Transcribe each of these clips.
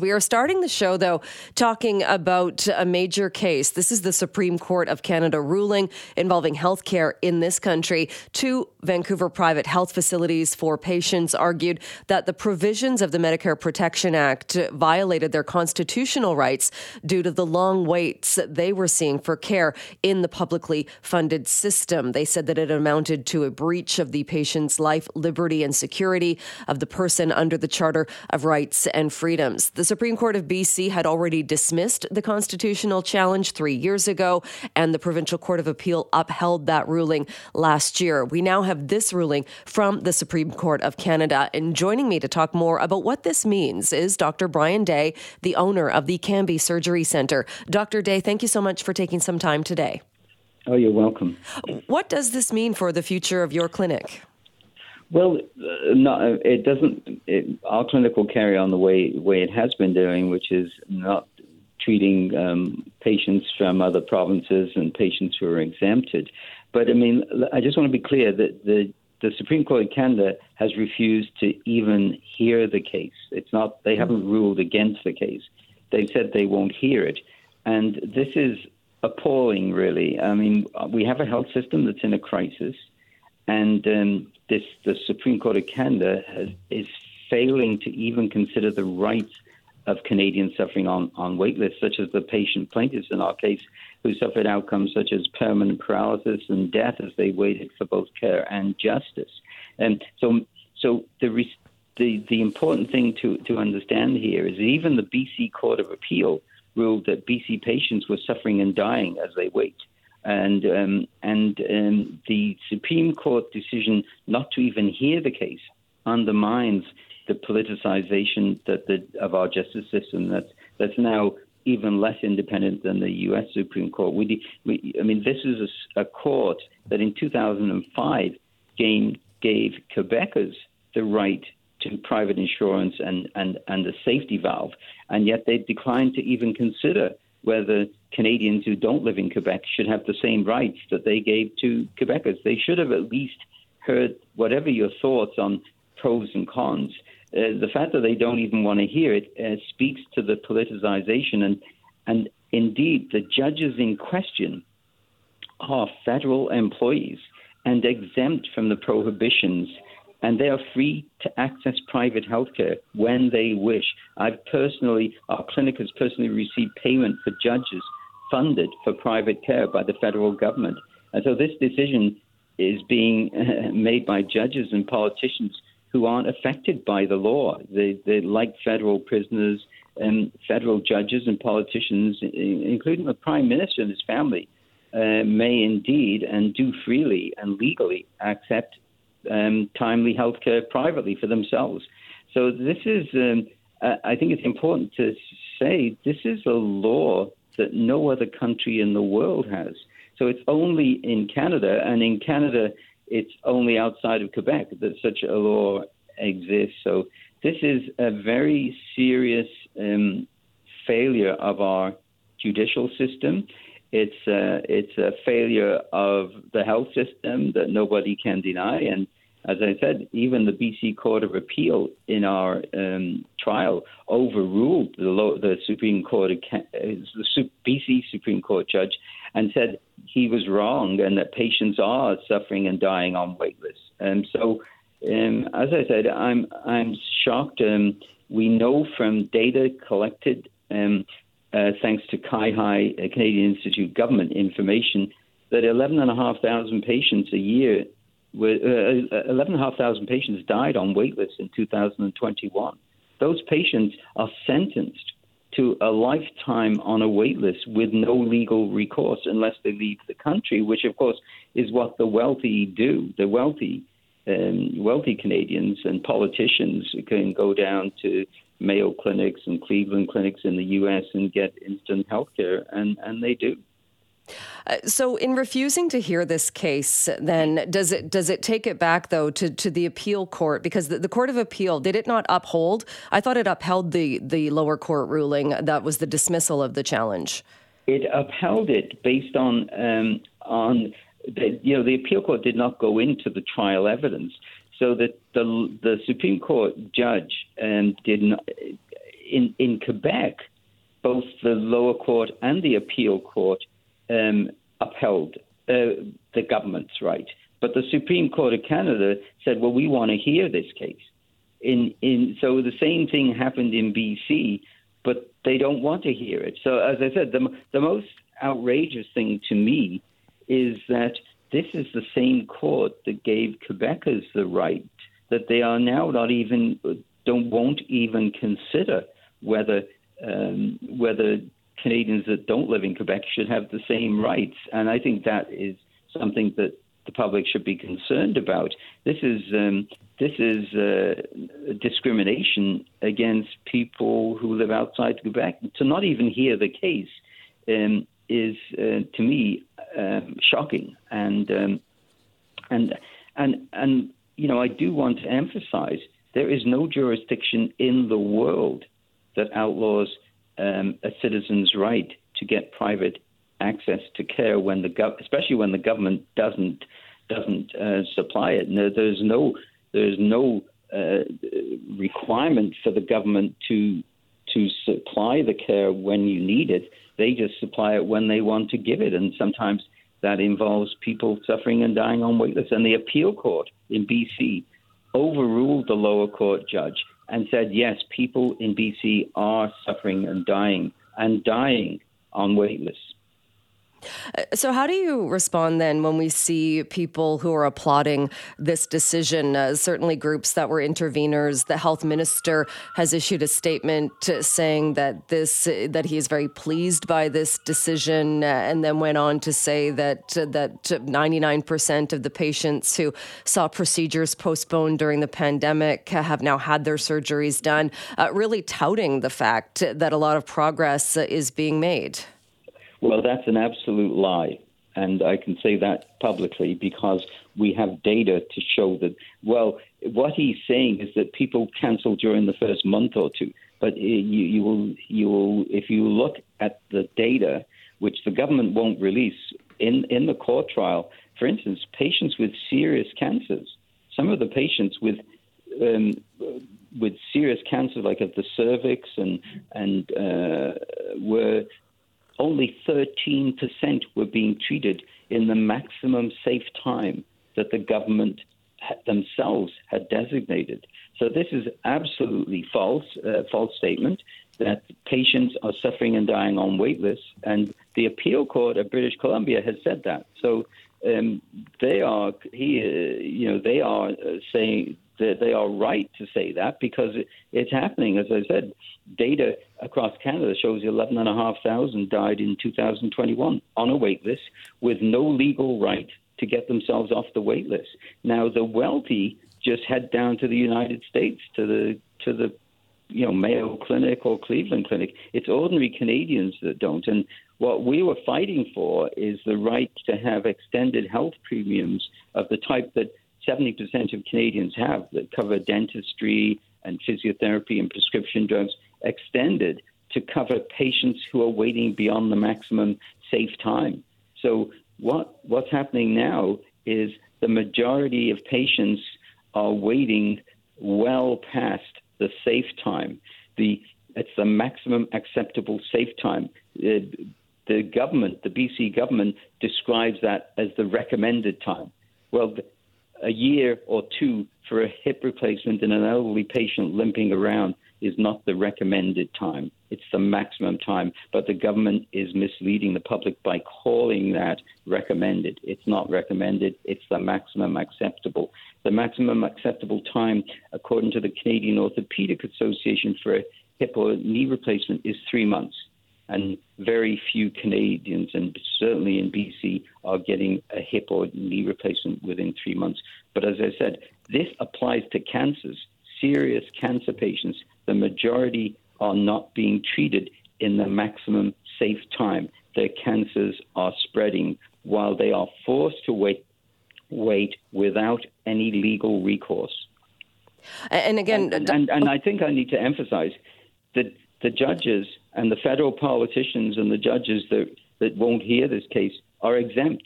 We are starting the show, though, talking about a major case. This is the Supreme Court of Canada ruling involving healthcare in this country. Two Vancouver private health facilities for patients argued that the provisions of the Medicare Protection Act violated their constitutional rights due to the long waits they were seeing for care in the publicly funded system. They said that it amounted to a breach of the patient's life, liberty, and security of the person under the Charter of Rights and Freedoms. The Supreme Court of BC had already dismissed the constitutional challenge three years ago, and the Provincial Court of Appeal upheld that ruling last year. We now have this ruling from the Supreme Court of Canada. And joining me to talk more about what this means is Dr. Brian Day, the owner of the Cambie Surgery Center. Dr. Day, thank you so much for taking some time today. Oh, you're welcome. What does this mean for the future of your clinic? Well, uh, no, it doesn't. It, our clinic will carry on the way way it has been doing, which is not treating um, patients from other provinces and patients who are exempted. But I mean, I just want to be clear that the the Supreme Court of Canada has refused to even hear the case. It's not they haven't ruled against the case. They said they won't hear it, and this is appalling. Really, I mean, we have a health system that's in a crisis, and um, this the Supreme Court of Canada has, is failing to even consider the rights of Canadians suffering on, on wait lists, such as the patient plaintiffs in our case, who suffered outcomes such as permanent paralysis and death as they waited for both care and justice. And so, so the the, the important thing to, to understand here is even the BC Court of Appeal ruled that BC patients were suffering and dying as they wait and um, and um, the Supreme Court decision not to even hear the case undermines the politicization that the, of our justice system that's that's now even less independent than the U.S. Supreme Court. We, we I mean, this is a, a court that in 2005 gave, gave Quebecers the right to private insurance and, and, and a safety valve, and yet they declined to even consider whether Canadians who don't live in Quebec should have the same rights that they gave to Quebecers. They should have at least heard whatever your thoughts on pros and cons. Uh, the fact that they don't even want to hear it uh, speaks to the politicization and and indeed the judges in question are federal employees and exempt from the prohibitions and they are free to access private health care when they wish. I've personally, our clinic has personally received payment for judges funded for private care by the federal government. And so this decision is being made by judges and politicians who aren't affected by the law. They, they like federal prisoners and federal judges and politicians, including the prime minister and his family, uh, may indeed and do freely and legally accept um, timely health care privately for themselves. So this is, um, I think it's important to say, this is a law that no other country in the world has. So it's only in Canada, and in Canada, it's only outside of Quebec that such a law exists. So this is a very serious um, failure of our judicial system. It's a, it's a failure of the health system that nobody can deny. And as I said, even the BC Court of Appeal in our um, trial overruled the, the Supreme Court, uh, the BC Supreme Court judge, and said he was wrong and that patients are suffering and dying on wait lists. And so, um, as I said, I'm I'm shocked. Um, we know from data collected um, uh, thanks to CIHI, Canadian Institute Government information, that 11,500 patients a year, uh, 11,500 patients died on waitlists in 2021. Those patients are sentenced to a lifetime on a waitlist with no legal recourse unless they leave the country, which of course is what the wealthy do. The wealthy, um, wealthy Canadians and politicians can go down to Mayo clinics and Cleveland clinics in the U.S. and get instant health care, and, and they do. Uh, so, in refusing to hear this case, then does it does it take it back though to, to the appeal court because the, the court of appeal did it not uphold? I thought it upheld the the lower court ruling that was the dismissal of the challenge. It upheld it based on um, on the, you know the appeal court did not go into the trial evidence, so that the the Supreme Court judge um, did not in, in Quebec, both the lower court and the appeal court um, upheld uh, the government's right. But the Supreme Court of Canada said, well, we want to hear this case. In, in, so the same thing happened in BC, but they don't want to hear it. So, as I said, the, the most outrageous thing to me is that this is the same court that gave Quebecers the right that they are now not even don't won't even consider whether um, whether Canadians that don't live in Quebec should have the same rights. And I think that is something that the public should be concerned about. This is um, this is uh, discrimination against people who live outside Quebec. To not even hear the case um, is, uh, to me, um, shocking. And um, and and and you know, I do want to emphasize there is no jurisdiction in the world that outlaws um, a citizen's right to get private access to care when the gov- especially when the government doesn't doesn't uh, supply it. No, there's no there's no uh, requirement for the government to to supply the care when you need it. They just supply it when they want to give it, and sometimes that involves people suffering and dying on waitlist. And the appeal court in BC overruled the lower court judge and said, yes, people in BC are suffering and dying and dying on waitlists. So, how do you respond then when we see people who are applauding this decision? Uh, certainly, groups that were interveners. The health minister has issued a statement saying that this that he is very pleased by this decision, uh, and then went on to say that uh, that 99 percent of the patients who saw procedures postponed during the pandemic have now had their surgeries done. Uh, really touting the fact that a lot of progress is being made. Well, that's an absolute lie. And I can say that publicly because we have data to show that, well, what he's saying is that people cancel during the first month or two. But you, you, will, you will, if you look at the data, which the government won't release in, in the court trial, for instance, patients with serious cancers, some of the patients with um, with serious cancers like of the cervix, and and uh, were only 13% were being treated in the maximum safe time that the government themselves had designated. So this is absolutely false, uh, false statement that patients are suffering and dying on wait lists, and the appeal court of British Columbia has said that. So um, they are, he, uh, you know, they are uh, saying that they are right to say that because it, it's happening. As I said, data across Canada shows 11,500 died in 2021 on a wait list with no legal right to get themselves off the wait list. Now, the wealthy just head down to the United States to the to the you know Mayo Clinic or Cleveland Clinic. It's ordinary Canadians that don't. And what we were fighting for is the right to have extended health premiums of the type that 70% of Canadians have that cover dentistry and physiotherapy and prescription drugs extended to cover patients who are waiting beyond the maximum safe time. So what what's happening now is the majority of patients are waiting well past the safe time. The it's the maximum acceptable safe time. The, the government, the BC government, describes that as the recommended time. Well, a year or two for a hip replacement in an elderly patient limping around is not the recommended time. It's the maximum time. But the government is misleading the public by calling that recommended. It's not recommended, it's the maximum acceptable. The maximum acceptable time, according to the Canadian Orthopedic Association for a hip or knee replacement, is three months. And very few Canadians, and certainly in BC, are getting a hip or knee replacement within three months. But as I said, this applies to cancers, serious cancer patients the majority are not being treated in the maximum safe time. Their cancers are spreading while they are forced to wait, wait without any legal recourse. And again, and, and, and I think I need to emphasize that the judges and the federal politicians and the judges that, that won't hear this case are exempt.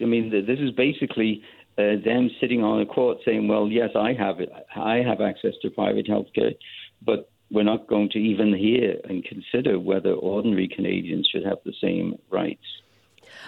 I mean, this is basically uh, them sitting on a court saying, "Well, yes, I have it. I have access to private health care, but we're not going to even hear and consider whether ordinary Canadians should have the same rights.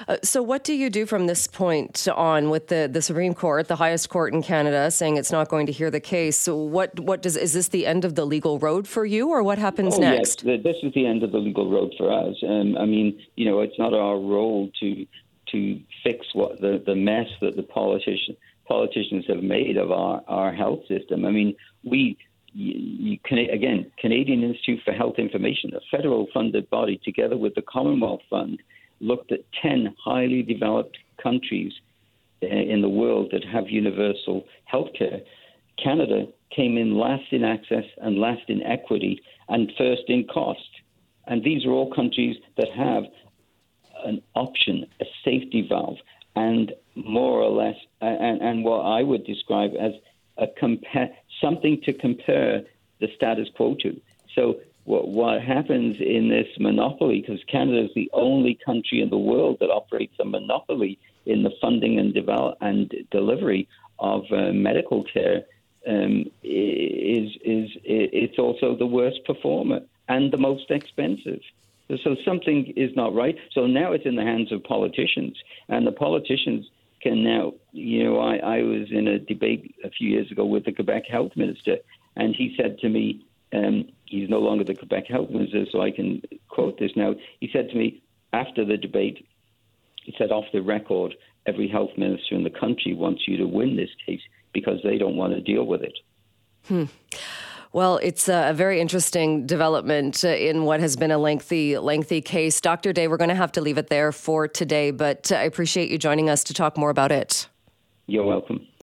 Uh, so, what do you do from this point on with the, the Supreme Court, the highest court in Canada, saying it's not going to hear the case? So what what does is this the end of the legal road for you, or what happens oh, next? Yes, this is the end of the legal road for us. Um, I mean, you know, it's not our role to to fix what the, the mess that the politician, politicians have made of our, our health system. I mean, we you, you, again, Canadian Institute for Health Information, a federal funded body, together with the Commonwealth Fund, looked at 10 highly developed countries uh, in the world that have universal health care. Canada came in last in access and last in equity and first in cost. And these are all countries that have an option, a safety valve, and more or less, and, and what I would describe as a compare, something to compare the status quo to. So what, what happens in this monopoly, because Canada is the only country in the world that operates a monopoly in the funding and develop and delivery of uh, medical care, um, is is it's also the worst performer and the most expensive. So something is not right. So now it's in the hands of politicians, and the politicians can now. You know, I, I was in a debate a few years ago with the Quebec health minister, and he said to me, um, he's no longer the Quebec health minister, so I can quote this now. He said to me after the debate, he said off the record, every health minister in the country wants you to win this case because they don't want to deal with it. Hmm. Well, it's a very interesting development in what has been a lengthy, lengthy case. Dr. Day, we're going to have to leave it there for today, but I appreciate you joining us to talk more about it. You're welcome.